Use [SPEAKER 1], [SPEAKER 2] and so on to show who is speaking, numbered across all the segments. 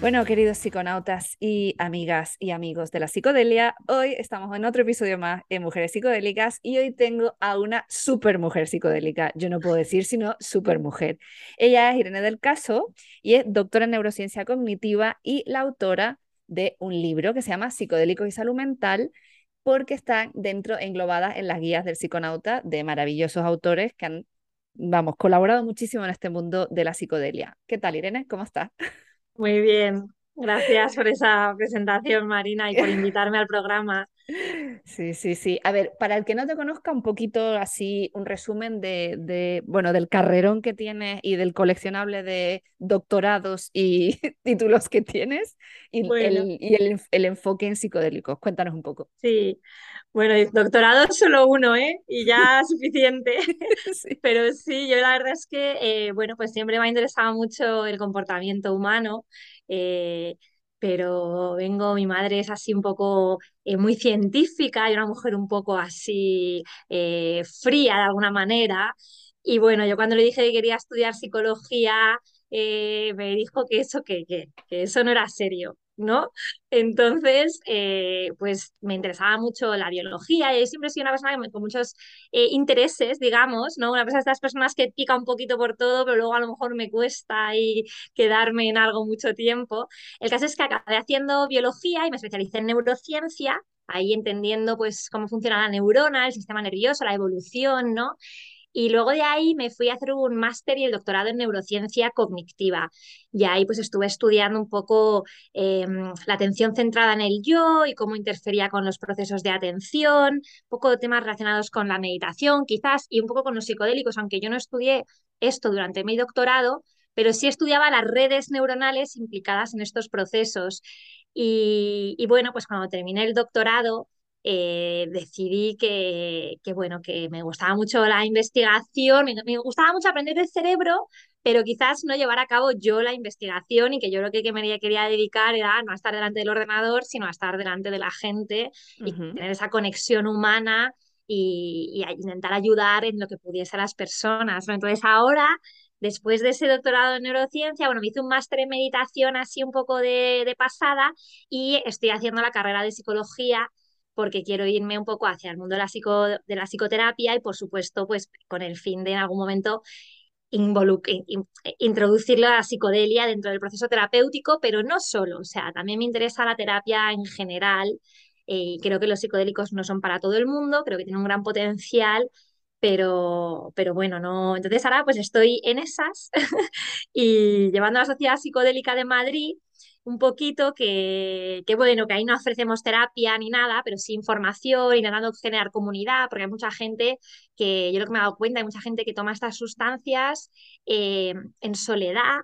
[SPEAKER 1] Bueno, queridos psiconautas y amigas y amigos de la psicodelia, hoy estamos en otro episodio más de Mujeres Psicodélicas y hoy tengo a una super mujer psicodélica. Yo no puedo decir sino super mujer. Ella es Irene del Caso y es doctora en neurociencia cognitiva y la autora de un libro que se llama Psicodélicos y Salud Mental porque están dentro, englobadas en las guías del psiconauta de maravillosos autores que han, vamos, colaborado muchísimo en este mundo de la psicodelia. ¿Qué tal, Irene? ¿Cómo estás?
[SPEAKER 2] Muy bien, gracias por esa presentación, Marina, y por invitarme al programa.
[SPEAKER 1] Sí, sí, sí. A ver, para el que no te conozca, un poquito así, un resumen de, bueno, del carrerón que tienes y del coleccionable de doctorados y títulos que tienes y, el, y el, enfoque en psicodélicos. Cuéntanos un poco.
[SPEAKER 2] Sí, bueno, doctorado solo uno, ¿eh? Y ya suficiente. Pero sí, yo la verdad es que, eh, bueno, pues siempre me ha interesado mucho el comportamiento humano. Eh, pero vengo, mi madre es así un poco eh, muy científica y una mujer un poco así fría de alguna manera. Y bueno, yo cuando le dije que quería estudiar psicología, me dijo que eso, que, que, que eso no era serio. ¿No? Entonces, eh, pues me interesaba mucho la biología y siempre sido una persona con muchos eh, intereses, digamos, ¿no? Una de estas personas que pica un poquito por todo, pero luego a lo mejor me cuesta ahí quedarme en algo mucho tiempo. El caso es que acabé haciendo biología y me especialicé en neurociencia, ahí entendiendo pues cómo funciona la neurona, el sistema nervioso, la evolución, ¿no? Y luego de ahí me fui a hacer un máster y el doctorado en neurociencia cognitiva. Y ahí pues estuve estudiando un poco em, la atención centrada en el yo y cómo interfería con los procesos de atención, un poco de temas relacionados con la meditación quizás y un poco con los psicodélicos, aunque yo no estudié esto durante mi doctorado, pero sí estudiaba las redes neuronales implicadas en estos procesos. Y, y bueno, pues cuando terminé el doctorado, eh, decidí que, bueno, que me gustaba mucho la investigación, me, me, gustaba mucho aprender del cerebro, pero quizás no llevar a cabo yo la investigación y que yo lo que, me quería dedicar era no a estar delante del ordenador, sino a estar delante de la gente y tener esa conexión humana y, intentar ayudar en lo que pudiese a las personas. Entonces ahora después de ese doctorado en neurociencia, bueno, me hice un máster en meditación así un poco de, de, pasada y estoy haciendo la carrera de psicología porque quiero irme un poco hacia el mundo de la, psicoterapia y, por supuesto, pues con el fin de en algún momento introducir la psicodelia dentro del proceso terapéutico, pero no solo, o sea, también me interesa la terapia en general eh, creo que los psicodélicos no son para todo el mundo, creo que tienen un gran potencial, pero, pero bueno, no. Entonces ahora pues estoy en esas y llevando a la Sociedad Psicodélica de Madrid un poquito que, que, bueno, que ahí no ofrecemos terapia ni nada, pero sí información, intentando generar comunidad, porque hay mucha gente que, yo lo que me he dado cuenta, hay mucha gente que toma estas sustancias eh, en soledad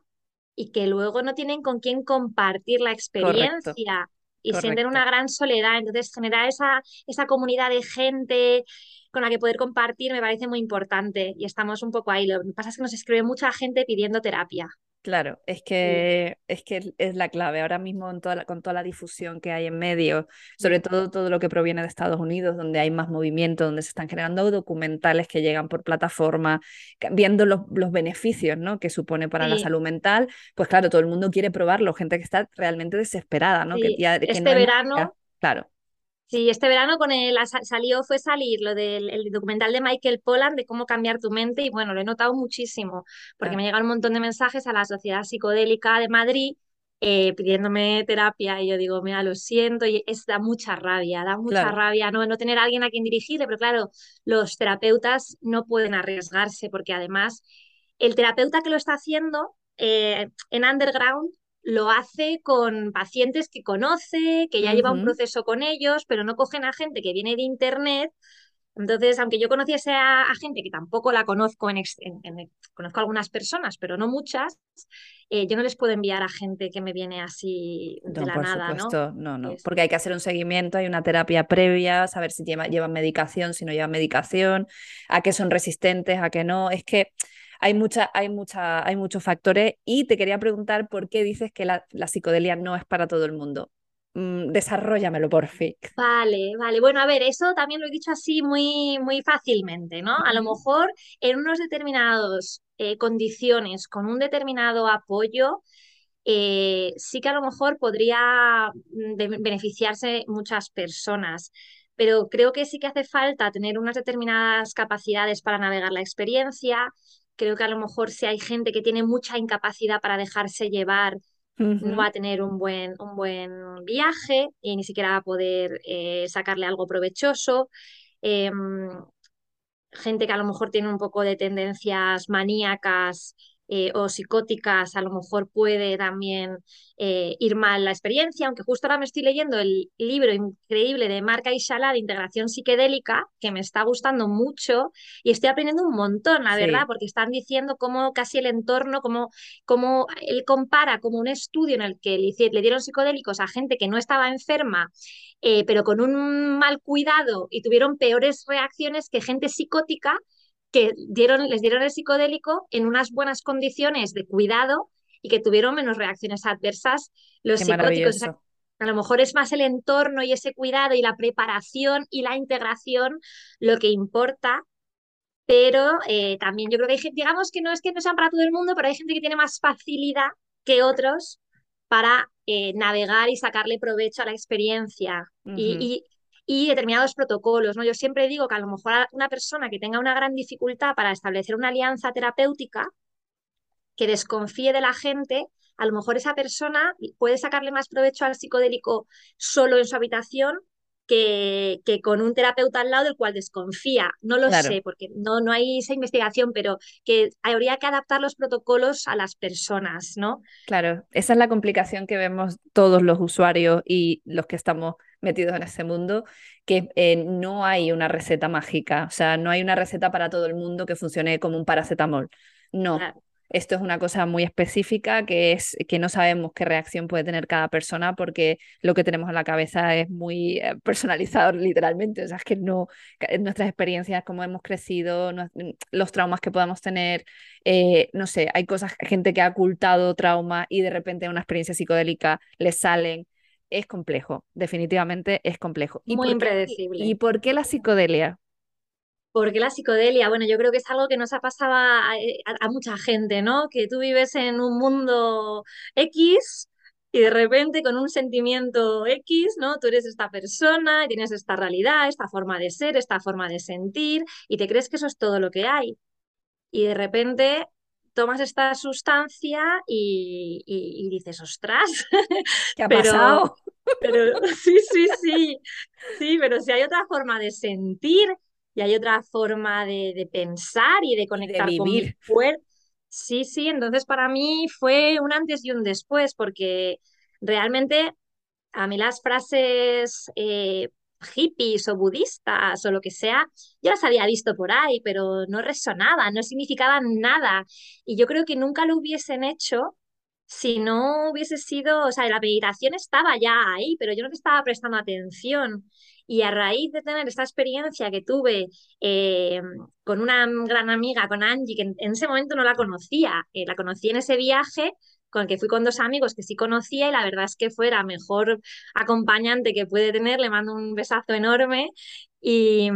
[SPEAKER 2] y que luego no tienen con quién compartir la experiencia. Y sienten una gran soledad. Entonces, generar esa, esa comunidad de gente con la que poder compartir me parece muy importante. Y estamos un poco ahí. Lo que pasa es que nos escribe mucha gente pidiendo terapia.
[SPEAKER 1] Claro, es que, es que es la clave ahora mismo toda con toda la difusión que hay en medio, sobre todo todo lo que proviene de Estados Unidos, donde hay más movimiento, donde se están generando documentales que llegan por plataforma, viendo los, los beneficios ¿no? que supone para la salud mental, pues claro, todo el mundo quiere probarlo, gente que está realmente desesperada, ¿no? Que
[SPEAKER 2] este verano,
[SPEAKER 1] claro.
[SPEAKER 2] Sí, este verano con el salió, fue salir lo del documental de Michael Pollan de cómo cambiar tu mente y bueno, lo he notado muchísimo porque me llegan un montón de mensajes a la Sociedad Psicodélica de Madrid eh, pidiéndome terapia y yo digo, mira, lo siento y es, da mucha rabia, da mucha rabia no, no tener a alguien a quien dirigirle, pero claro, los terapeutas no pueden arriesgarse porque además el terapeuta que lo está haciendo eh, en underground lo hace con pacientes que conoce, que ya lleva un proceso con ellos, pero no cogen a gente que viene de Internet. Entonces, aunque yo conociese a, gente que tampoco la conozco, en, conozco a algunas personas, pero no muchas, eh, yo no les puedo enviar a gente que me viene así de la nada,
[SPEAKER 1] ¿no? No, no, porque hay que hacer un seguimiento, hay una terapia previa, saber si llevan medicación, si no llevan medicación, a qué son resistentes, a qué no. Es que hay, mucha, hay, mucha, hay muchos factores y te quería preguntar por qué dices que la, psicodelia no es para todo el mundo. Mm, desarrollamelo, por fin.
[SPEAKER 2] Vale, vale. Bueno, a ver, eso también lo he dicho así muy, muy fácilmente, ¿no? A lo mejor en unos determinados eh, condiciones, con un determinado apoyo, eh, sí que a lo mejor podría mm, beneficiarse muchas personas, pero creo que sí que hace falta tener unas determinadas capacidades para navegar la experiencia. Creo que a lo mejor si hay gente que tiene mucha incapacidad para dejarse llevar, no va a tener un buen, un buen viaje y ni siquiera va a poder eh, sacarle algo provechoso. Em, gente que a lo mejor tiene un poco de tendencias maníacas eh, o psicóticas, a lo mejor puede también eh, ir mal la experiencia, aunque justo ahora me estoy leyendo el libro increíble de Marca Ishala de integración psiquedélica, que me está gustando mucho y estoy aprendiendo un montón, la verdad, porque están diciendo cómo casi el entorno, cómo, cómo él compara como un estudio en el que le, le dieron psicodélicos a gente que no estaba enferma eh, pero con un mal cuidado y tuvieron peores reacciones que gente psicótica que dieron, les dieron el psicodélico en unas buenas condiciones de cuidado y que tuvieron menos reacciones adversas los psicóticos. a lo mejor es más el entorno y ese cuidado y la preparación y la integración lo que importa, pero eh, también yo creo que hay gente, digamos que no es que no sean para todo el mundo, pero hay gente que tiene más facilidad que otros para eh, navegar y sacarle provecho a la experiencia. y, y determinados protocolos. ¿no? Yo siempre digo que a lo mejor una persona que tenga una gran dificultad para establecer una alianza terapéutica, que desconfíe de la gente, a lo mejor esa persona puede sacarle más provecho al psicodélico solo en su habitación que, que, con un terapeuta al lado del cual desconfía. No lo sé, porque no, no hay esa investigación, pero que habría que adaptar los protocolos a las personas, ¿no?
[SPEAKER 1] Claro, esa es la complicación que vemos todos los usuarios y los que estamos metidos en ese mundo, que eh, no hay una receta mágica, o sea, no hay una receta para todo el mundo que funcione como un paracetamol. No, esto es una cosa muy específica que es que no sabemos qué reacción puede tener cada persona porque lo que tenemos en la cabeza es muy eh, personalizado literalmente. O sea, es que no, nuestras experiencias, cómo hemos crecido, los traumas que podamos tener, eh, no sé, hay cosas, gente que ha ocultado trauma y de repente una experiencia psicodélica le salen. Es complejo, definitivamente es complejo.
[SPEAKER 2] ¿Y muy impredecible.
[SPEAKER 1] ¿Y por qué la psicodelia?
[SPEAKER 2] ¿Por qué la psicodelia? Bueno, yo creo que es algo que nos ha pasado eh, a, mucha gente, ¿no? Que tú vives en un mundo X y de repente con un sentimiento X, ¿no? Tú eres esta persona y tienes esta realidad, esta forma de ser, esta forma de sentir y te crees que eso es todo lo que hay. Y de repente tomas esta sustancia y, dices, ostras,
[SPEAKER 1] ¿qué ha pasado?
[SPEAKER 2] Pero sí, sí, sí, sí, pero si hay otra forma de sentir y hay otra forma de, pensar y de conectar con mi cuerpo. Sí, sí, entonces para mí fue un antes y un después, porque realmente a mí las frases eh, hippies o budistas o lo que sea, yo las había visto por ahí, pero no resonaban, no significaban nada. Y yo creo que nunca lo hubiesen hecho si no hubiese sido, o sea, la meditación estaba ya ahí, pero yo no estaba prestando atención. Y a raíz de tener esta experiencia que tuve eh, con una gran amiga, con Angie, que en, ese momento no la conocía, eh, la conocí en ese viaje con el que fui con dos amigos que sí conocía y la verdad es que fue la mejor acompañante que puede tener, le mando un besazo enorme y,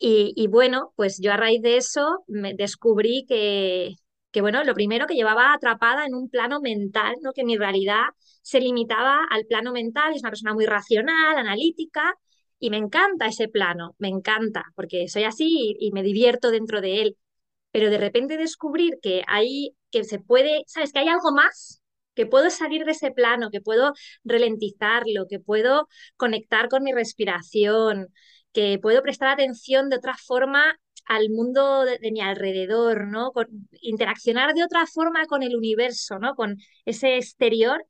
[SPEAKER 2] y, bueno, pues yo a raíz de eso me descubrí que, que bueno, lo primero que llevaba atrapada en un plano mental, ¿no? que mi realidad se limitaba al plano mental, es una persona muy racional, analítica, y me encanta ese plano, me encanta, porque soy así y, me divierto dentro de él. Pero de repente descubrir que hay, que se puede, ¿sabes? Que hay algo más, que puedo salir de ese plano, que puedo ralentizarlo, que puedo conectar con mi respiración, que puedo prestar atención de otra forma al mundo de, mi alrededor, ¿no? Con, interaccionar de otra forma con el universo, ¿no? Con ese exterior,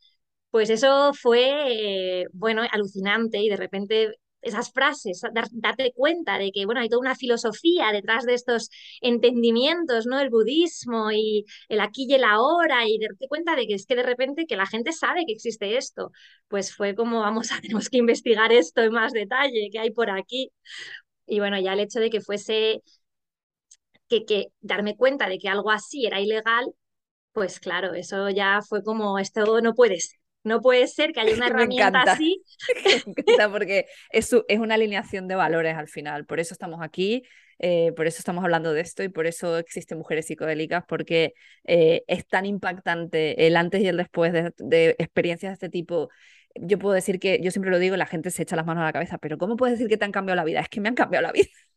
[SPEAKER 2] pues eso fue, eh, bueno, alucinante y de repente esas frases, darte cuenta de que, bueno, hay toda una filosofía detrás de estos entendimientos, ¿no? El budismo y el aquí y el ahora y darte cuenta de que es que de repente que la gente sabe que existe esto, pues fue como, vamos a, tenemos que investigar esto en más detalle, que hay por aquí. Y bueno, ya el hecho de que fuese que, darme cuenta de que algo así era ilegal, pues claro, eso ya fue como, esto no puede ser. No puede ser que haya una herramienta así.
[SPEAKER 1] Me encanta porque es, es una alineación de valores al final. Por eso estamos aquí. eh, por eso estamos hablando de esto y por eso existen mujeres psicodélicas, porque eh, es tan impactante el antes y el después de, experiencias de este tipo. Yo puedo decir que, yo siempre lo digo, la gente se echa las manos a la cabeza, pero ¿cómo puedes decir que te han cambiado la vida? Es que me han cambiado la vida.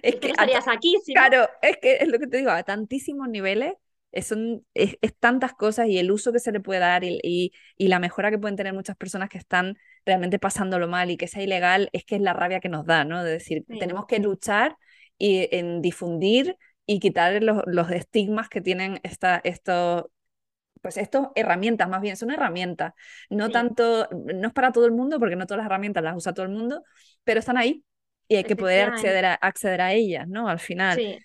[SPEAKER 2] Es que estarías aquí.
[SPEAKER 1] Claro, es que es lo que te digo, a tantísimos niveles es, es, tantas cosas y el uso que se le puede dar y, y, la mejora que pueden tener muchas personas que están realmente pasándolo mal y que sea ilegal, es que es la rabia que nos da, ¿no? De decir, tenemos que luchar y, en difundir y quitar los, los estigmas que tienen esta, estos, pues estas herramientas, más bien son herramientas, no tanto, no es para todo el mundo, porque no todas las herramientas las usa todo el mundo, pero están ahí y hay que poder acceder a, acceder a ellas, ¿no? Al final. Sí.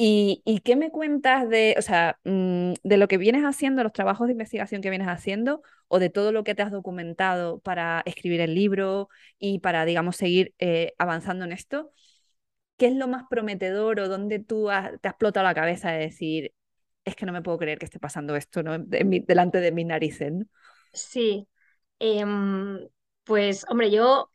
[SPEAKER 1] ¿Y, ¿Y, qué me cuentas de, o sea, mm, de lo que vienes haciendo, los trabajos de investigación que vienes haciendo, o de todo lo que te has documentado para escribir el libro y para, digamos, seguir eh, avanzando en esto? ¿Qué es lo más prometedor o dónde tú te has explotado la cabeza de decir, es que no me puedo creer que esté pasando esto ¿no? delante de mis narices?
[SPEAKER 2] Sí, em, pues hombre, yo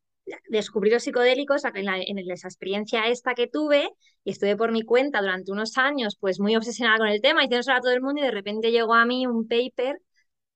[SPEAKER 2] descubrí los psicodélicos en, esa experiencia esta que tuve y estuve por mi cuenta durante unos años pues muy obsesionada con el tema, diciéndoselo a todo el mundo y de repente llegó a mí un paper,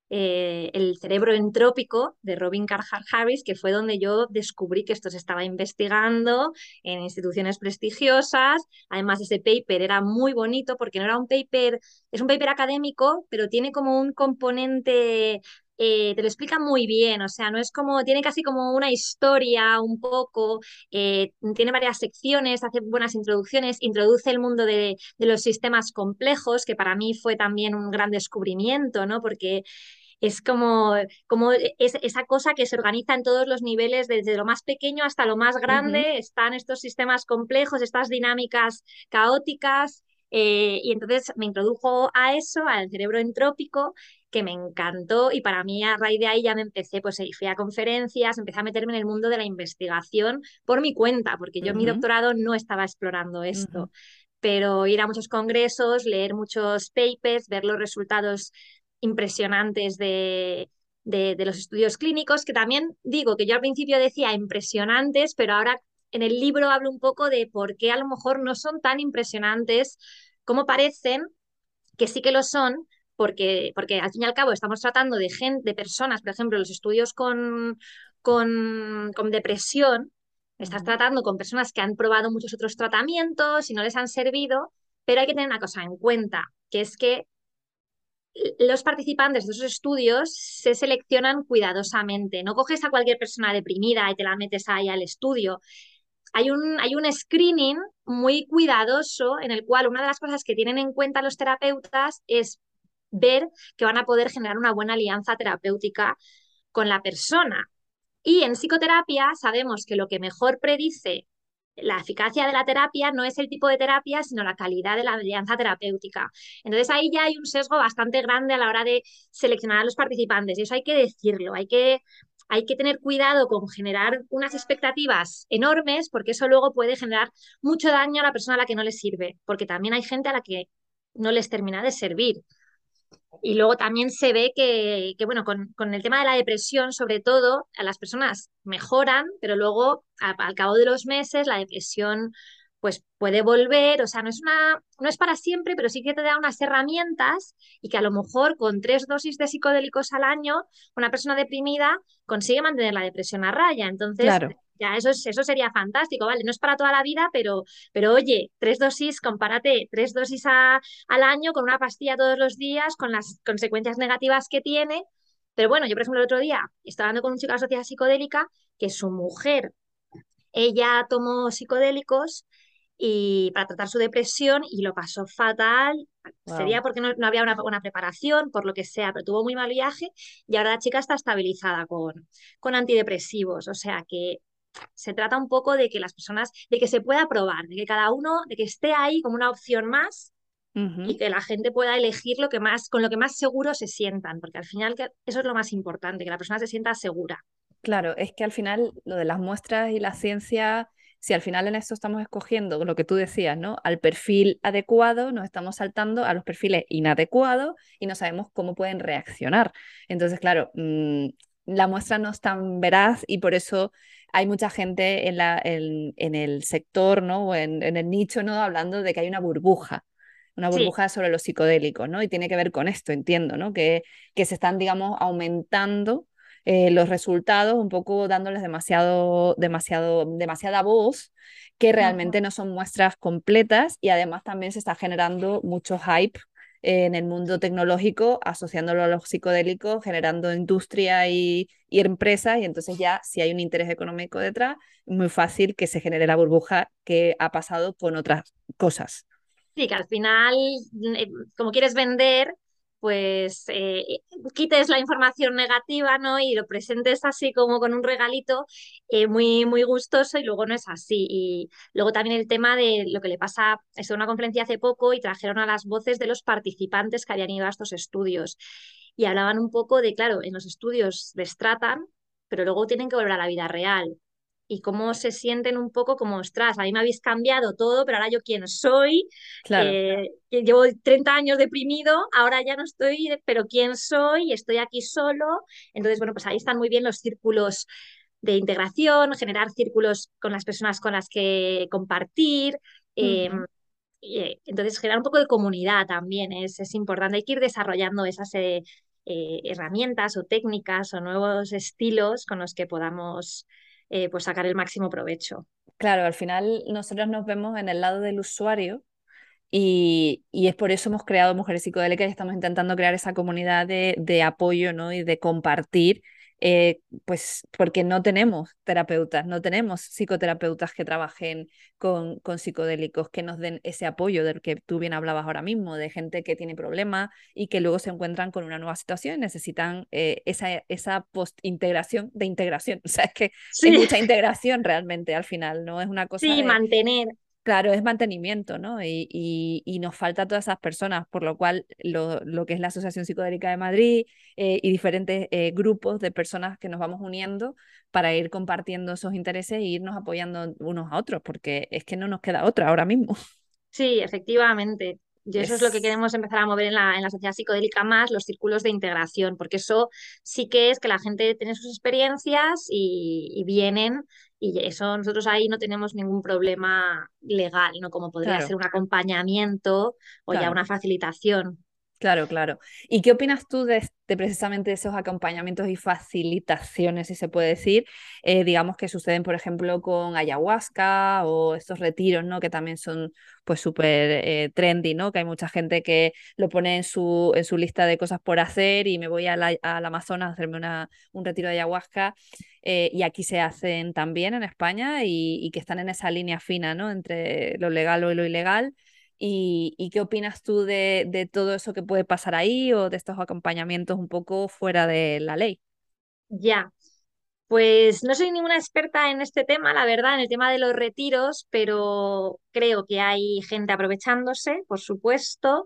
[SPEAKER 2] eh, El cerebro entrópico de Robin Carhart Harris, que fue donde yo descubrí que esto se estaba investigando en instituciones prestigiosas. Además, ese paper era muy bonito porque no era un paper, es un paper académico, pero tiene como un componente eh, te lo explica muy bien, o sea, no es como, tiene casi como una historia un poco, eh, tiene varias secciones, hace buenas introducciones, introduce el mundo de, los sistemas complejos, que para mí fue también un gran descubrimiento, ¿no? Porque es como, como es, esa cosa que se organiza en todos los niveles, desde lo más pequeño hasta lo más grande, están estos sistemas complejos, estas dinámicas caóticas. Eh, y entonces me introdujo a eso, al cerebro entrópico, que me encantó y para mí a raíz de ahí ya me empecé, pues fui a conferencias, empecé a meterme en el mundo de la investigación por mi cuenta, porque yo en mi doctorado no estaba explorando esto, pero ir a muchos congresos, leer muchos papers, ver los resultados impresionantes de, de, de, los estudios clínicos, que también digo que yo al principio decía impresionantes, pero ahora en el libro hablo un poco de por qué a lo mejor no son tan impresionantes como parecen, que sí que lo son, porque, porque al fin y al cabo estamos tratando de, gente, de personas, por ejemplo, los estudios con, con, con depresión, estás tratando con personas que han probado muchos otros tratamientos y no les han servido, pero hay que tener una cosa en cuenta, que es que los participantes de esos estudios se seleccionan cuidadosamente. No coges a cualquier persona deprimida y te la metes ahí al estudio. Hay un, hay un screening muy cuidadoso en el cual una de las cosas que tienen en cuenta los terapeutas es ver que van a poder generar una buena alianza terapéutica con la persona. Y en psicoterapia sabemos que lo que mejor predice la eficacia de la terapia no es el tipo de terapia, sino la calidad de la alianza terapéutica. Entonces ahí ya hay un sesgo bastante grande a la hora de seleccionar a los participantes y eso hay que decirlo, hay que, hay que tener cuidado con generar unas expectativas enormes porque eso luego puede generar mucho daño a la persona a la que no le sirve, porque también hay gente a la que no les termina de servir. Y luego también se ve que, bueno, con, el tema de la depresión, sobre todo, a las personas mejoran, pero luego al cabo de los meses la depresión pues puede volver, o sea, no es una, no es para siempre, pero sí que te da unas herramientas y que a lo mejor con tres dosis de psicodélicos al año, una persona deprimida consigue mantener la depresión a raya. Entonces, ya eso, eso sería fantástico, ¿vale? No es para toda la vida, pero, pero oye, tres dosis, compárate, tres dosis al año con una pastilla todos los días, con las consecuencias negativas que tiene. Pero bueno, yo por ejemplo el otro día estaba hablando con un chico de la sociedad psicodélica que su mujer, ella tomó psicodélicos y para tratar su depresión y lo pasó fatal. Sería porque no, había una buena preparación, por lo que sea, pero tuvo muy mal viaje y ahora la chica está estabilizada con, con antidepresivos. O sea que se trata un poco de que las personas, de que se pueda probar, de que cada uno, de que esté ahí como una opción más y que la gente pueda elegir lo que más, con lo que más seguro se sientan, porque al final eso es lo más importante, que la persona se sienta segura.
[SPEAKER 1] Claro, es que al final lo de las muestras y la ciencia, si al final en esto estamos escogiendo lo que tú decías, ¿no? Al perfil adecuado, nos estamos saltando a los perfiles inadecuados y no sabemos cómo pueden reaccionar. Entonces, claro, mm, la muestra no es tan veraz y por eso hay mucha gente en, la, en, el sector, ¿no? O en, el nicho, ¿no? Hablando de que hay una burbuja, una burbuja sobre los psicodélicos, ¿no? Y tiene que ver con esto, entiendo, ¿no? Que, que se están, digamos, aumentando eh, los resultados, un poco dándoles demasiado, demasiado, demasiada voz, que realmente no son muestras completas y además también se está generando mucho hype en el mundo tecnológico, asociándolo a los psicodélicos, generando industria y, y empresas, y entonces ya si hay un interés económico detrás, muy fácil que se genere la burbuja que ha pasado con otras cosas.
[SPEAKER 2] Sí, que al final, eh, como quieres vender, pues eh, quites la información negativa, ¿no? Y lo presentes así como con un regalito eh, muy, muy gustoso y luego no es así. Y luego también el tema de lo que le pasa, estuve en una conferencia hace poco y trajeron a las voces de los participantes que habían ido a estos estudios y hablaban un poco de, claro, en los estudios les tratan, pero luego tienen que volver a la vida real y cómo se sienten un poco como, ostras, a mí me habéis cambiado todo, pero ahora yo quién soy, claro. Eh, llevo 30 años deprimido, ahora ya no estoy, pero quién soy, estoy aquí solo. Entonces, bueno, pues ahí están muy bien los círculos de integración, generar círculos con las personas con las que compartir. Em, eh, entonces, generar un poco de comunidad también es, es importante. Hay que ir desarrollando esas eh, herramientas o técnicas o nuevos estilos con los que podamos eh, pues sacar el máximo provecho.
[SPEAKER 1] Claro, al final nosotros nos vemos en el lado del usuario y, y, es por eso hemos creado Mujeres Psicodélicas y estamos intentando crear esa comunidad de, de apoyo ¿no? y de compartir eh, pues porque no tenemos terapeutas, no tenemos psicoterapeutas que trabajen con, con, psicodélicos, que nos den ese apoyo del que tú bien hablabas ahora mismo, de gente que tiene problemas y que luego se encuentran con una nueva situación y necesitan eh, esa, esa post-integración de integración. O sea, es que sí. mucha integración realmente al final, ¿no? Es una cosa.
[SPEAKER 2] Sí, mantener,
[SPEAKER 1] Claro, es mantenimiento, ¿no? Y, nos falta todas esas personas, por lo cual lo, lo que es la Asociación Psicodélica de Madrid eh, y diferentes eh, grupos de personas que nos vamos uniendo para ir compartiendo esos intereses e irnos apoyando unos a otros, porque es que no nos queda otra ahora mismo.
[SPEAKER 2] Sí, efectivamente. Y eso es... lo que queremos empezar a mover en la, en la sociedad psicodélica más, los círculos de integración, porque eso sí que es que la gente tiene sus experiencias y, vienen y eso nosotros ahí no tenemos ningún problema legal, ¿no? Como podría ser un acompañamiento o ya una facilitación.
[SPEAKER 1] Claro, claro. ¿Y qué opinas tú de, precisamente esos acompañamientos y facilitaciones, si se puede decir, eh, digamos que suceden, por ejemplo, con ayahuasca o estos retiros, ¿no? Que también son pues súper eh, trendy, ¿no? Que hay mucha gente que lo pone en su, en su lista de cosas por hacer y me voy al Amazonas a hacerme una, un retiro de ayahuasca. Eh, y aquí se hacen también en España y, y que están en esa línea fina, ¿no? Entre lo legal o lo ilegal. ¿Y, qué opinas tú de, todo eso que puede pasar ahí o de estos acompañamientos un poco fuera de la ley?
[SPEAKER 2] Ya, pues no soy ninguna experta en este tema, la verdad, en el tema de los retiros, pero creo que hay gente aprovechándose, por supuesto.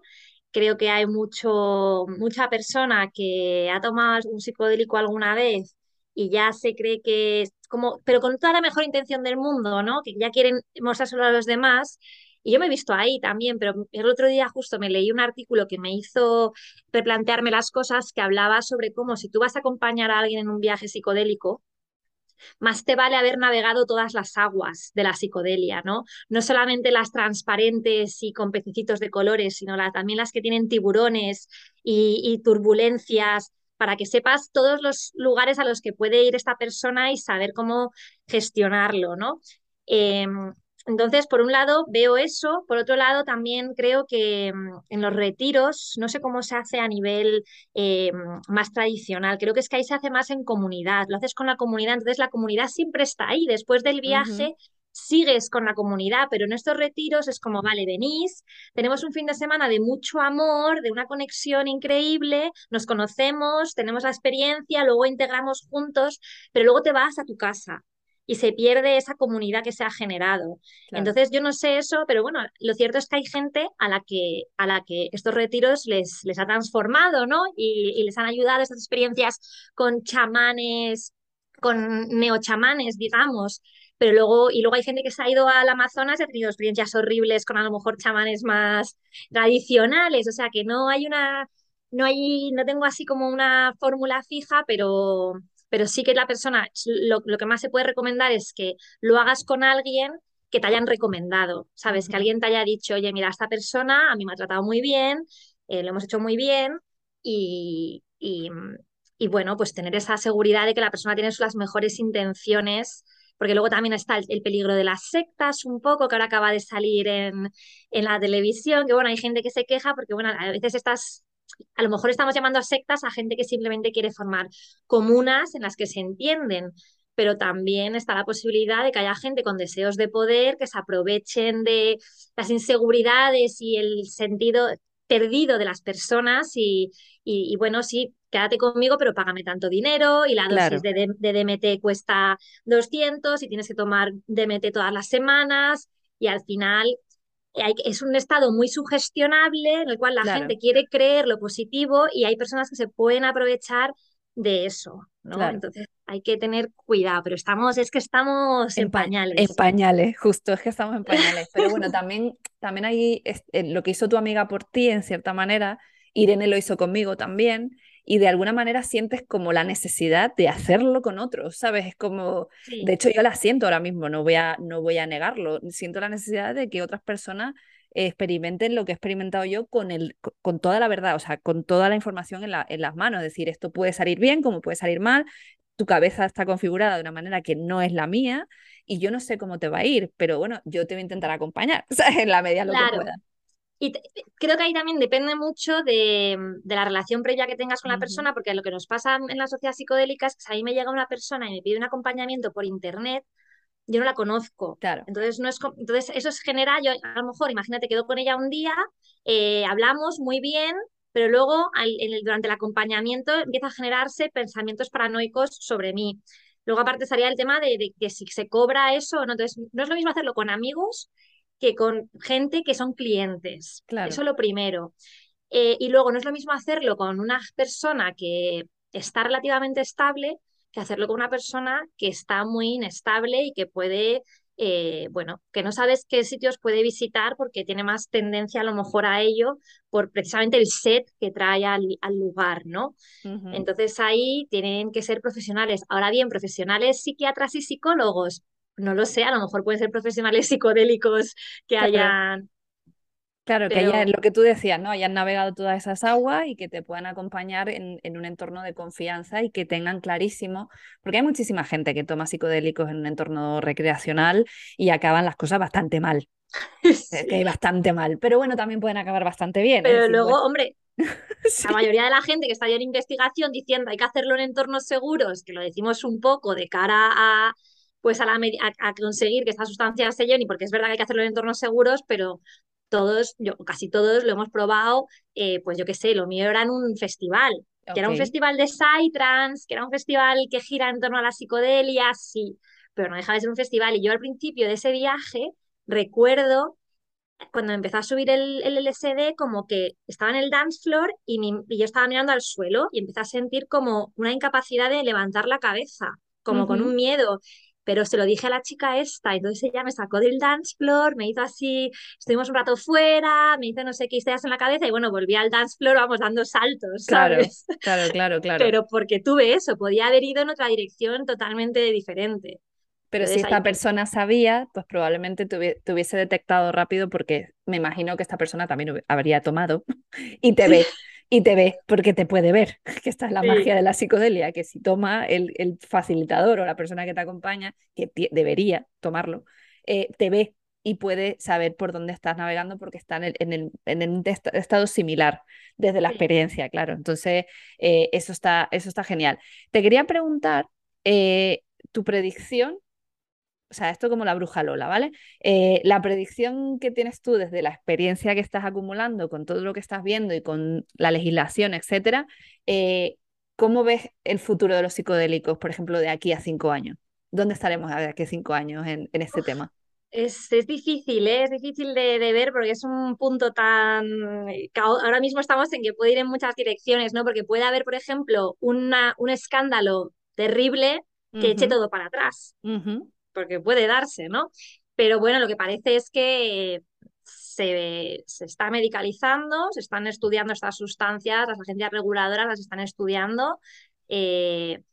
[SPEAKER 2] Creo que hay mucho, mucha persona que ha tomado un psicodélico alguna vez y ya se cree que como, pero con toda la mejor intención del mundo, ¿no? Que ya quieren mostrárselo a los demás y yo me he visto ahí también, pero el otro día justo me leí un artículo que me hizo replantearme las cosas que hablaba sobre cómo si tú vas a acompañar a alguien en un viaje psicodélico, más te vale haber navegado todas las aguas de la psicodelia, ¿no? No solamente las transparentes y con pececitos de colores, sino también las que tienen tiburones y, turbulencias, para que sepas todos los lugares a los que puede ir esta persona y saber cómo gestionarlo, ¿no? Em, entonces, por un lado, veo eso. Por otro lado, también creo que mm, en los retiros, no sé cómo se hace a nivel eh, más tradicional, creo que es que ahí se hace más en comunidad, lo haces con la comunidad, entonces la comunidad siempre está ahí. Después del viaje, sigues con la comunidad, pero en estos retiros es como, vale, venís, tenemos un fin de semana de mucho amor, de una conexión increíble, nos conocemos, tenemos la experiencia, luego integramos juntos, pero luego te vas a tu casa y se pierde esa comunidad que se ha generado. Entonces yo no sé eso, pero bueno, lo cierto es que hay gente a la que, a la que estos retiros les, les ha transformado, ¿no? Y, les han ayudado estas experiencias con chamanes, con neochamanes, digamos, pero luego, y luego hay gente que se ha ido al Amazonas y ha tenido experiencias horribles con a lo mejor chamanes más tradicionales, o sea que no hay una, no hay, no tengo así como una fórmula fija, pero pero sí que la persona, lo, que más se puede recomendar es que lo hagas con alguien que te hayan recomendado, ¿sabes? Que alguien te haya dicho, oye, mira, esta persona a mí me ha tratado muy bien, eh, lo hemos hecho muy bien y, y, y, bueno, pues tener esa seguridad de que la persona tiene las mejores intenciones porque luego también está el, peligro de las sectas un poco, que ahora acaba de salir en, en, la televisión, que bueno, hay gente que se queja porque bueno, a veces estas, a lo mejor estamos llamando a sectas a gente que simplemente quiere formar comunas en las que se entienden, pero también está la posibilidad de que haya gente con deseos de poder que se aprovechen de las inseguridades y el sentido perdido de las personas y, y, bueno, sí, quédate conmigo, pero págame tanto dinero y la dosis de, DMT cuesta 200 y tienes que tomar DMT todas las semanas y al final es un estado muy sugestionable en el cual la gente quiere creer lo positivo y hay personas que se pueden aprovechar de eso, ¿no? Entonces hay que tener cuidado, pero estamos, es que estamos en, pañales.
[SPEAKER 1] En pañales, justo, es que estamos en pañales. Pero bueno, también, también hay eh, lo que hizo tu amiga por ti, en cierta manera, Irene lo hizo conmigo también, y de alguna manera sientes como la necesidad de hacerlo con otros, ¿sabes? Es como, de hecho yo la siento ahora mismo, no voy a, no voy a negarlo, siento la necesidad de que otras personas experimenten lo que he experimentado yo con, el, con toda la verdad, o sea, con toda la información en, la, en las manos, es decir, esto puede salir bien como puede salir mal, tu cabeza está configurada de una manera que no es la mía y yo no sé cómo te va a ir, pero bueno, yo te voy a intentar acompañar, ¿sabes? En la medida lo que pueda.
[SPEAKER 2] Y creo que ahí también depende mucho de, la relación previa que tengas con la persona, porque lo que nos pasa en la sociedad psicodélica es que si a mí me llega una persona y me pide un acompañamiento por internet, yo no la conozco.
[SPEAKER 1] Claro.
[SPEAKER 2] Entonces, no es, entonces eso es genera, yo a lo mejor, imagínate, quedo con ella un día, eh, hablamos muy bien, pero luego en el, durante el acompañamiento empieza a generarse pensamientos paranoicos sobre mí. Luego aparte estaría el tema de, de, que si se cobra eso no. Entonces, no es lo mismo hacerlo con amigos que con gente que son clientes. Claro. Eso lo primero. Eh, y luego no es lo mismo hacerlo con una persona que está relativamente estable que hacerlo con una persona que está muy inestable y que puede, eh, bueno, que no sabes qué sitios puede visitar porque tiene más tendencia a lo mejor a ello por precisamente el set que trae al, lugar, ¿no? Entonces ahí tienen que ser profesionales. Ahora bien, profesionales psiquiatras y psicólogos no lo sé, a lo mejor pueden ser profesionales psicodélicos que hayan...
[SPEAKER 1] Claro, que hayan, lo que tú decías, ¿no? Hayan navegado todas esas aguas y que te puedan acompañar en, un entorno de confianza y que tengan clarísimo, porque hay muchísima gente que toma psicodélicos en un entorno recreacional y acaban las cosas bastante mal. Que bastante mal, pero bueno, también pueden acabar bastante bien.
[SPEAKER 2] ¿eh? Pero luego, hombre, la mayoría de la gente que está ya en investigación diciendo hay que hacerlo en entornos seguros, que lo decimos un poco de cara a pues a, la, a, conseguir que estas sustancias se llenen, porque es verdad que hay que hacerlo en entornos seguros, pero todos, yo, casi todos lo hemos probado, eh, pues yo qué sé, lo mío era en un festival, que era un festival de Psytrance, que era un festival que gira en torno a la psicodelia, sí, pero no deja de ser un festival. Y yo al principio de ese viaje recuerdo cuando empezó a subir el, el, LSD, como que estaba en el dance floor y, y, yo estaba mirando al suelo y empecé a sentir como una incapacidad de levantar la cabeza, como con un miedo pero se lo dije a la chica esta, entonces ella me sacó del dance floor, me hizo así, estuvimos un rato fuera, me hizo no sé qué ideas en la cabeza y bueno, volví al dance floor, vamos dando saltos, ¿sabes?
[SPEAKER 1] Claro, claro, claro.
[SPEAKER 2] Pero porque tuve eso, podía haber ido en otra dirección totalmente diferente.
[SPEAKER 1] Pero si esta persona sabía, pues probablemente te, hubiese detectado rápido porque me imagino que esta persona también habría tomado y te ve y te ve porque te puede ver, que esta es la magia de la psicodelia, que si toma el, el, facilitador o la persona que te acompaña, que debería tomarlo, eh, te ve y puede saber por dónde estás navegando porque está en, el, en, el, en un estado similar desde la experiencia, claro. Entonces, eh, eso, está, eso está genial. Te quería preguntar eh, tu predicción o sea, esto como la bruja Lola, ¿vale? Eh, la predicción que tienes tú desde la experiencia que estás acumulando con todo lo que estás viendo y con la legislación, etcétera, eh, ¿cómo ves el futuro de los psicodélicos, por ejemplo, de aquí a cinco años? ¿Dónde estaremos de aquí a cinco años en, este tema?
[SPEAKER 2] Es, es, difícil, ¿eh? es difícil de, ver porque es un punto tan... Ahora mismo estamos en que puede ir en muchas direcciones, ¿no? Porque puede haber, por ejemplo, una, un escándalo terrible que eche todo para atrás porque puede darse, ¿no? Pero bueno, lo que parece es que se, se, está medicalizando, se están estudiando estas sustancias, las agencias reguladoras las están estudiando. Eh,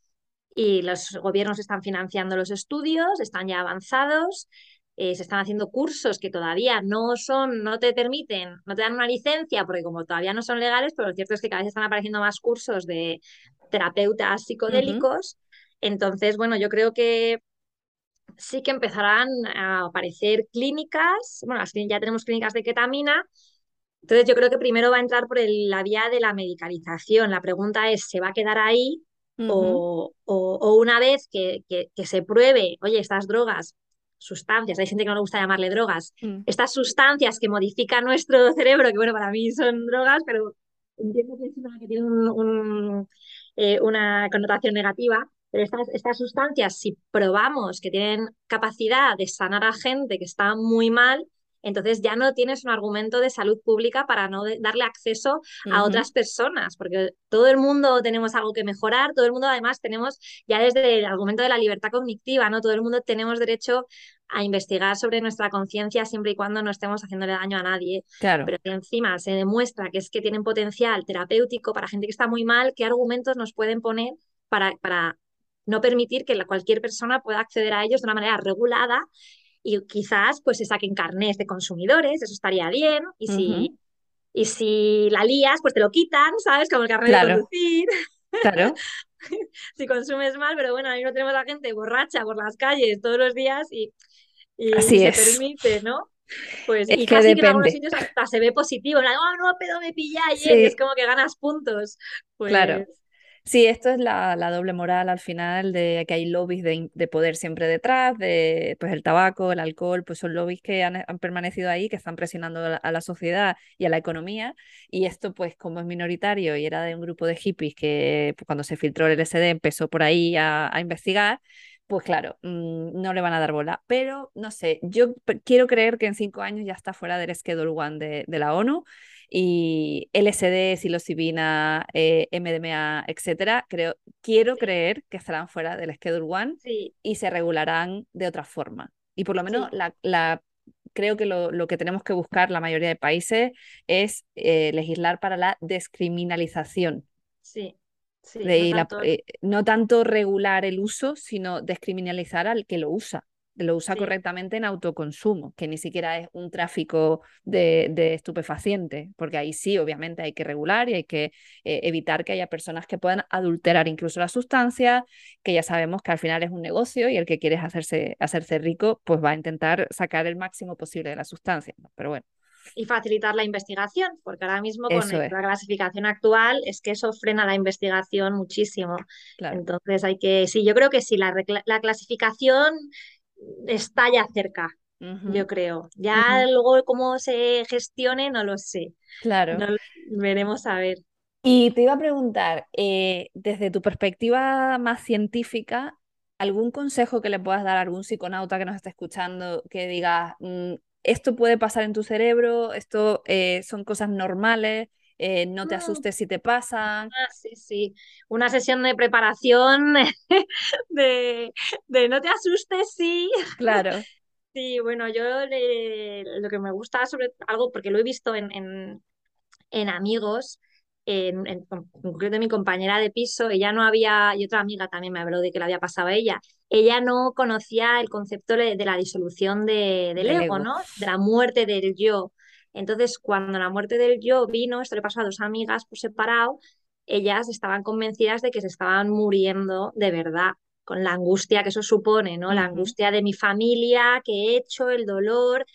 [SPEAKER 2] y los gobiernos están financiando los estudios, están ya avanzados. Eh, se están haciendo cursos que todavía no son, no te permiten, no te dan una licencia, porque como todavía no son legales, pero lo cierto es que cada vez están apareciendo más cursos de terapeutas psicodélicos. Entonces, bueno, yo creo que sí que empezarán a aparecer clínicas, bueno, ya tenemos clínicas de ketamina, entonces yo creo que primero va a entrar por la vía de la medicalización. La pregunta es, ¿se va a quedar ahí? o, una vez que, se pruebe, oye, estas drogas, sustancias, hay gente que no le gusta llamarle drogas, mm. estas sustancias que modifican nuestro cerebro, que bueno, para mí son drogas, pero entiendo que es una que tiene eh, una connotación negativa, pero estas, estas sustancias, si probamos que tienen capacidad de sanar a gente que está muy mal, entonces ya no tienes un argumento de salud pública para no darle acceso a otras personas, porque todo el mundo tenemos algo que mejorar, todo el mundo además tenemos, ya desde el argumento de la libertad cognitiva, ¿no? Todo el mundo tenemos derecho a investigar sobre nuestra conciencia siempre y cuando no estemos haciéndole daño a nadie.
[SPEAKER 1] Claro.
[SPEAKER 2] Pero que encima se demuestra que es que tienen potencial terapéutico para gente que está muy mal, ¿qué argumentos nos pueden poner para, para no permitir que cualquier persona pueda acceder a ellos de una manera regulada y quizás pues se saquen carnés de consumidores, eso estaría bien, y si, y si la lías, pues te lo quitan, ¿sabes? Como el carnet de conducir.
[SPEAKER 1] Claro.
[SPEAKER 2] si consumes mal, pero bueno, ahí no tenemos a gente borracha por las calles todos los días y, y
[SPEAKER 1] Así
[SPEAKER 2] se
[SPEAKER 1] es.
[SPEAKER 2] permite, ¿no? Pues,
[SPEAKER 1] es
[SPEAKER 2] y
[SPEAKER 1] que
[SPEAKER 2] casi
[SPEAKER 1] depende.
[SPEAKER 2] que en algunos sitios hasta se ve positivo, en plan, oh, no, pero me pilláis, y es como que ganas puntos. Pues,
[SPEAKER 1] claro. Sí, esto es la, doble moral al final de que hay lobbies de, poder siempre detrás, de pues el tabaco, el alcohol, pues son lobbies que han, permanecido ahí, que están presionando a la, sociedad y a la economía. Y esto, pues como es minoritario y era de un grupo de hippies que pues, cuando se filtró el LSD empezó por ahí a, investigar, pues claro, mm, no le van a dar bola. Pero no sé, yo quiero creer que en cinco años ya está fuera del Schedule One de, de la ONU y LSD, psilocibina, eh, MDMA, etcétera, creo, quiero creer que estarán fuera del Schedule One y se regularán de otra forma. Y por lo menos la, la, creo que lo, lo, que tenemos que buscar la mayoría de países es eh, legislar para la descriminalización.
[SPEAKER 2] Sí. Sí,
[SPEAKER 1] no, tanto... Eh, no tanto regular el uso, sino descriminalizar al que lo usa lo usa correctamente en autoconsumo, que ni siquiera es un tráfico de, de estupefacientes, porque ahí sí, obviamente, hay que regular y hay que eh, evitar que haya personas que puedan adulterar incluso la sustancia, que ya sabemos que al final es un negocio y el que quiere hacerse, hacerse rico, pues va a intentar sacar el máximo posible de la sustancia. Pero bueno
[SPEAKER 2] y facilitar la investigación, porque ahora mismo con la clasificación actual es que eso frena la investigación muchísimo. Entonces hay que, sí, yo creo que sí, la, la clasificación está ya cerca, yo creo. Ya luego cómo se gestione, no lo sé.
[SPEAKER 1] Claro.
[SPEAKER 2] veremos a ver.
[SPEAKER 1] Y te iba a preguntar, eh, desde tu perspectiva más científica, ¿algún consejo que le puedas dar a algún psiconauta que nos esté escuchando que diga, mm, esto puede pasar en tu cerebro, esto eh, son cosas normales, eh, no te asustes si te pasan.
[SPEAKER 2] Ah, sí, sí. Una sesión de preparación de, no te asustes, sí.
[SPEAKER 1] Claro.
[SPEAKER 2] Sí, bueno, yo lo que me gusta sobre algo, porque lo he visto en, en, amigos, en, en, concreto mi compañera de piso, ella no había, y otra amiga también me habló de que le había pasado a ella, ella no conocía el concepto de, la disolución de, del, ego, ¿no? De la muerte del yo. Entonces, cuando la muerte del yo vino, esto le pasó a dos amigas por separado, ellas estaban convencidas de que se estaban muriendo de verdad, con la angustia que eso supone, ¿no? La angustia de mi familia, que he hecho, el dolor.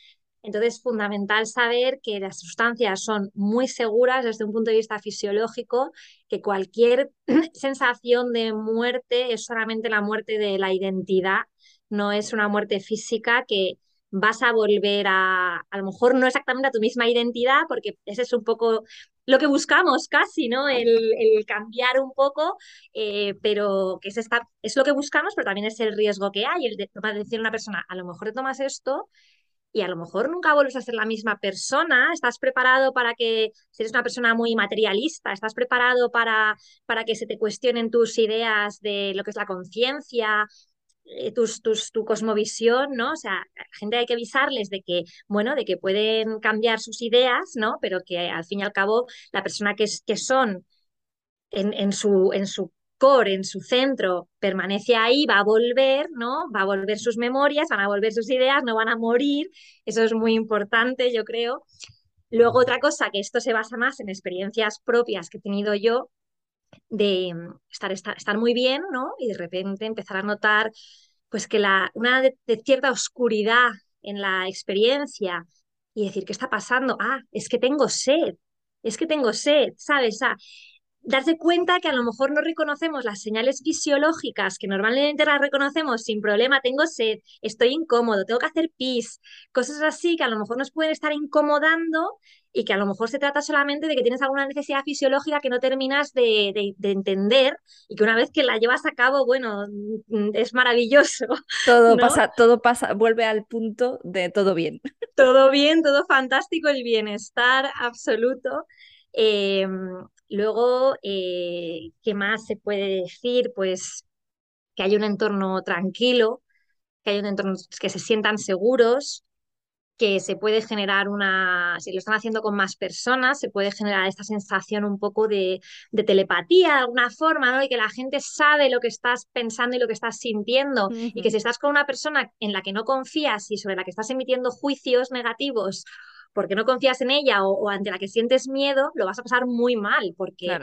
[SPEAKER 2] Entonces, es fundamental saber que las sustancias son muy seguras desde un punto de vista fisiológico, que cualquier sensación de muerte es solamente la muerte de la identidad, no es una muerte física que vas a volver a, a lo mejor no exactamente a tu misma identidad, porque ese es un poco lo que buscamos casi, ¿no? El, cambiar un poco, eh, pero que es, esta, es lo que buscamos, pero también es el riesgo que hay, el de decir a una persona, a lo mejor te tomas esto y a lo mejor nunca vuelves a ser la misma persona, estás preparado para que, si eres una persona muy materialista, estás preparado para, para que se te cuestionen tus ideas de lo que es la conciencia, tus, tus, tu cosmovisión, ¿no? O sea, la gente hay que avisarles de que, bueno, de que pueden cambiar sus ideas, ¿no? Pero que al fin y al cabo la persona que, que son en, en, su, en su core, en su centro, permanece ahí, va a volver, ¿no? Va a volver sus memorias, van a volver sus ideas, no van a morir. Eso es muy importante, yo creo. Luego otra cosa, que esto se basa más en experiencias propias que he tenido yo, de mm, estar, estar, muy bien, ¿no? Y de repente empezar a notar, pues que la, una de, cierta oscuridad en la experiencia y decir, ¿qué está pasando? Ah, es que tengo sed, es que tengo sed, ¿sabes? Ah, darse cuenta que a lo mejor no reconocemos las señales fisiológicas que normalmente las reconocemos sin problema, tengo sed, estoy incómodo, tengo que hacer pis, cosas así que a lo mejor nos pueden estar incomodando y que a lo mejor se trata solamente de que tienes alguna necesidad fisiológica que no terminas de, entender y que una vez que la llevas a cabo, bueno, mm, es maravilloso.
[SPEAKER 1] Todo pasa, todo pasa, vuelve al punto de todo bien.
[SPEAKER 2] Todo bien, todo fantástico, el bienestar absoluto. Em, luego, eh, ¿qué más se puede decir? Pues que hay un entorno tranquilo, que hay un entorno que se sientan seguros, que se puede generar una, si lo están haciendo con más personas, se puede generar esta sensación un poco de, telepatía de alguna forma, ¿no? Y que la gente sabe lo que estás pensando y lo que estás sintiendo. Y que si estás con una persona en la que no confías y sobre la que estás emitiendo juicios negativos porque no confías en ella o, ante la que sientes miedo, lo vas a pasar muy mal, porque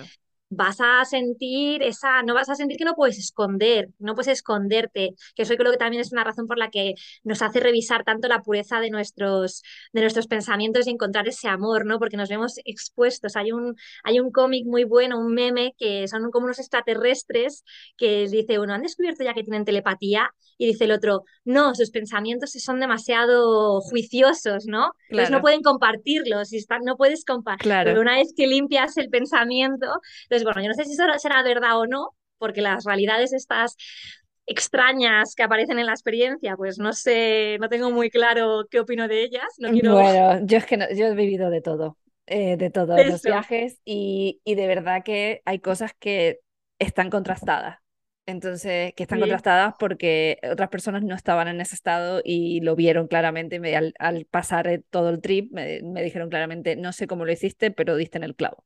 [SPEAKER 2] vas a sentir esa, no vas a sentir que no puedes esconder, no puedes esconderte, que eso creo que también es una razón por la que nos hace revisar tanto la pureza de nuestros, de nuestros pensamientos y encontrar ese amor, ¿no? Porque nos vemos expuestos. Hay un, hay un cómic muy bueno, un meme, que son como unos extraterrestres que dice uno, ¿han descubierto ya que tienen telepatía? Y dice el otro, no, sus pensamientos son demasiado juiciosos, ¿no? Entonces no pueden compartirlos, y están, no puedes compartir. Claro. Pero una vez que limpias el pensamiento, bueno, yo no sé si eso será verdad o no, porque las realidades estas extrañas que aparecen en la experiencia, pues no sé, no tengo muy claro qué opino de ellas. No quiero...
[SPEAKER 1] Bueno, yo es que yo he vivido de todo, eh, de todos los viajes y, y, de verdad que hay cosas que están contrastadas. Entonces, que están contrastadas porque otras personas no estaban en ese estado y lo vieron claramente. Me, al, pasar eh, todo el trip, me, me dijeron claramente, no sé cómo lo hiciste, pero diste en el clavo.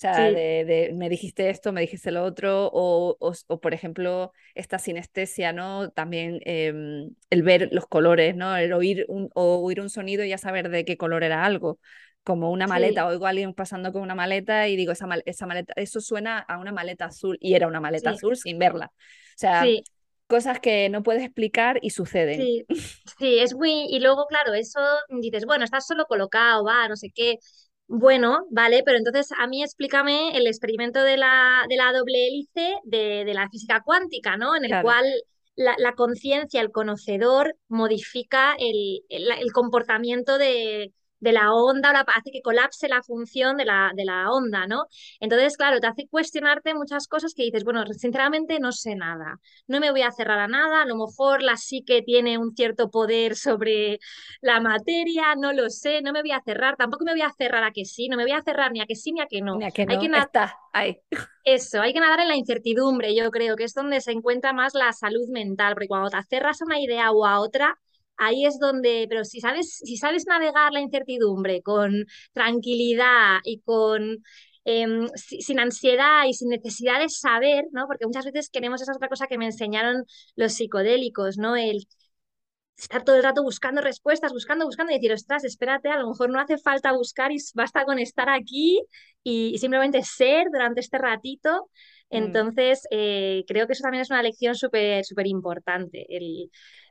[SPEAKER 1] O sea, de, me dijiste esto, me dijiste lo otro, o, o, por ejemplo, esta sinestesia, ¿no? También em, el ver los colores, ¿no? El oír un, o oír un sonido y ya saber de qué color era algo, como una maleta, oigo a alguien pasando con una maleta y digo, esa, esa maleta, eso suena a una maleta azul, y era una maleta azul sin verla. O sea, cosas que no puedes explicar y suceden.
[SPEAKER 2] Sí, sí, es muy, y luego, claro, eso dices, bueno, estás solo colocado, va, no sé qué bueno, vale, pero entonces a mí explícame el experimento de la, de la doble hélice de, de, la física cuántica, ¿no? En el cual la, la conciencia, el conocedor, modifica el, el comportamiento de, de la onda la, hace que colapse la función de la, de la onda, ¿no? Entonces, claro, te hace cuestionarte muchas cosas que dices, bueno, sinceramente no sé nada, no me voy a cerrar a nada, a lo mejor la psique tiene un cierto poder sobre la materia, no lo sé, no me voy a cerrar, tampoco me voy a cerrar a que sí, no me voy a cerrar ni a que sí ni a que no.
[SPEAKER 1] Ni a que no, hay que está ahí.
[SPEAKER 2] Eso, hay que nadar en la incertidumbre, yo creo que es donde se encuentra más la salud mental, porque cuando te cerras a una idea o a otra, ahí es donde, pero si sabes, si sabes navegar la incertidumbre con tranquilidad y con em, sin ansiedad y sin necesidad de saber, ¿no? Porque muchas veces queremos esa otra cosa que me enseñaron los psicodélicos, ¿no? El estar todo el rato buscando respuestas, buscando, buscando y decir, ostras, espérate, a lo mejor no hace falta buscar y basta con estar aquí y, simplemente ser durante este ratito. Mm. Entonces, eh, creo que eso también es una lección súper, súper importante, el,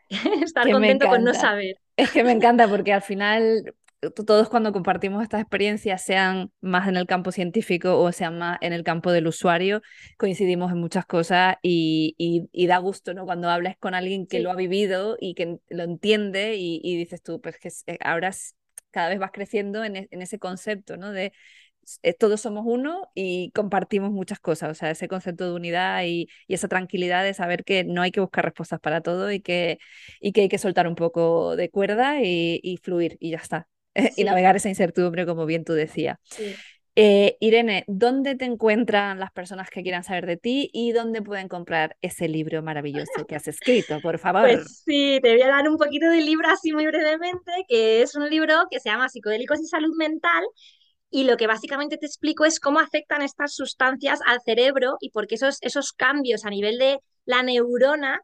[SPEAKER 2] estar contento con no saber.
[SPEAKER 1] Es que me encanta porque al final todos cuando compartimos estas experiencias, sean más en el campo científico o sean más en el campo del usuario, coincidimos en muchas cosas y, y, da gusto, ¿no? Cuando hablas con alguien que lo ha vivido y que lo entiende y, dices tú, pues que eh, ahora cada vez vas creciendo en, e, en ese concepto, ¿no? De todos somos uno y compartimos muchas cosas, o sea, ese concepto de unidad y, esa tranquilidad de saber que no hay que buscar respuestas para todo y que, y que hay que soltar un poco de cuerda y, fluir y ya está. y navegar esa incertidumbre, como bien tú decías. Eh, Irene, ¿dónde te encuentran las personas que quieran saber de ti y dónde pueden comprar ese libro maravilloso que has escrito, por favor?
[SPEAKER 2] Pues sí, te voy a dar un poquito del libro así muy brevemente, que es un libro que se llama Psicodélicos y Salud Mental y lo que básicamente te explico es cómo afectan estas sustancias al cerebro y por qué esos, esos cambios a nivel de la neurona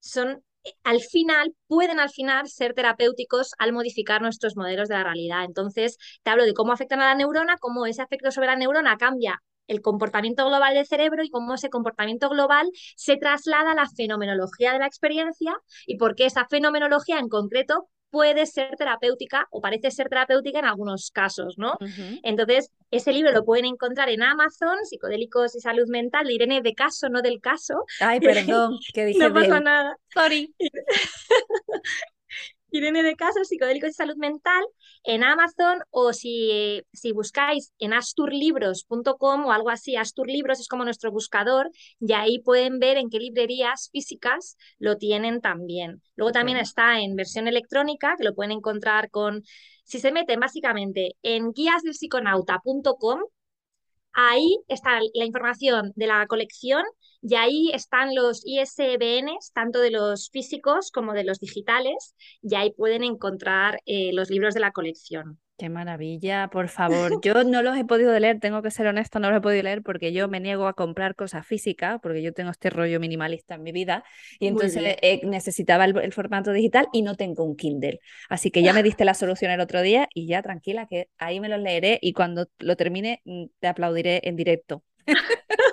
[SPEAKER 2] son eh, al final, pueden al final ser terapéuticos al modificar nuestros modelos de la realidad. Entonces, te hablo de cómo afectan a la neurona, cómo ese efecto sobre la neurona cambia el comportamiento global del cerebro y cómo ese comportamiento global se traslada a la fenomenología de la experiencia y por qué esa fenomenología en concreto puede ser terapéutica o parece ser terapéutica en algunos casos, ¿no? Entonces, ese libro lo pueden encontrar en Amazon, Psicodélicos y Salud Mental, de Irene de Caso, no del caso.
[SPEAKER 1] Ay, perdón, que dije
[SPEAKER 2] No pasa nada.
[SPEAKER 1] Sorry.
[SPEAKER 2] Irene de Casa, Psicodélicos y Salud Mental, en Amazon o si, si buscáis en asturlibros.com o algo así, Asturlibros es como nuestro buscador y ahí pueden ver en qué librerías físicas lo tienen también. Luego también está en versión electrónica, que lo pueden encontrar con, si se meten básicamente en guiasdelpsiconauta.com, ahí está la información de la colección y ahí están los ISBNs, tanto de los físicos como de los digitales, y ahí pueden encontrar eh, los libros de la colección.
[SPEAKER 1] Qué maravilla, por favor. Yo no los he podido leer, tengo que ser honesta, no los he podido leer porque yo me niego a comprar cosas físicas, porque yo tengo este rollo minimalista en mi vida y entonces eh, necesitaba el, formato digital y no tengo un Kindle. Así que ya me diste la solución el otro día y ya tranquila que ahí me los leeré y cuando lo termine mm, te aplaudiré en directo.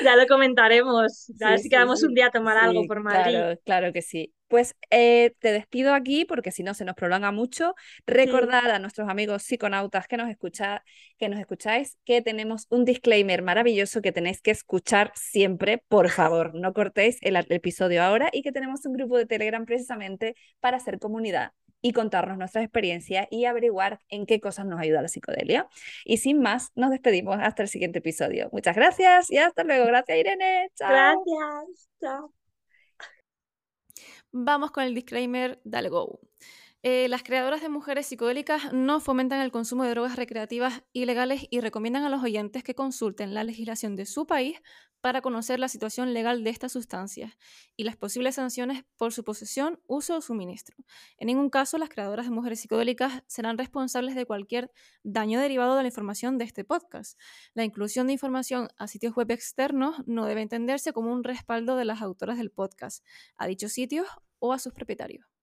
[SPEAKER 2] ya lo comentaremos. A ver si quedamos un día a tomar algo por Madrid.
[SPEAKER 1] Claro, claro que sí. Pues eh, te despido aquí porque si no se nos prolonga mucho. Recordad a nuestros amigos psiconautas que nos, escucha, que nos escucháis que tenemos un disclaimer maravilloso que tenéis que escuchar siempre. Por favor, no cortéis el episodio ahora y que tenemos un grupo de Telegram precisamente para hacer comunidad y contarnos nuestras experiencias y averiguar en qué cosas nos ayuda la psicodelia. Y sin más, nos despedimos hasta el siguiente episodio. Muchas gracias y hasta luego. Gracias, Irene.
[SPEAKER 2] Chao. Gracias. Chao.
[SPEAKER 3] Vamos con el disclaimer, dale go. Eh, las creadoras de mujeres psicodélicas no fomentan el consumo de drogas recreativas ilegales y recomiendan a los oyentes que consulten la legislación de su país para conocer la situación legal de estas sustancias y las posibles sanciones por su posesión, uso o suministro. En ningún caso, las creadoras de mujeres psicodélicas serán responsables de cualquier daño derivado de la información de este podcast. La inclusión de información a sitios web externos no debe entenderse como un respaldo de las autoras del podcast, a dichos sitios o a sus propietarios.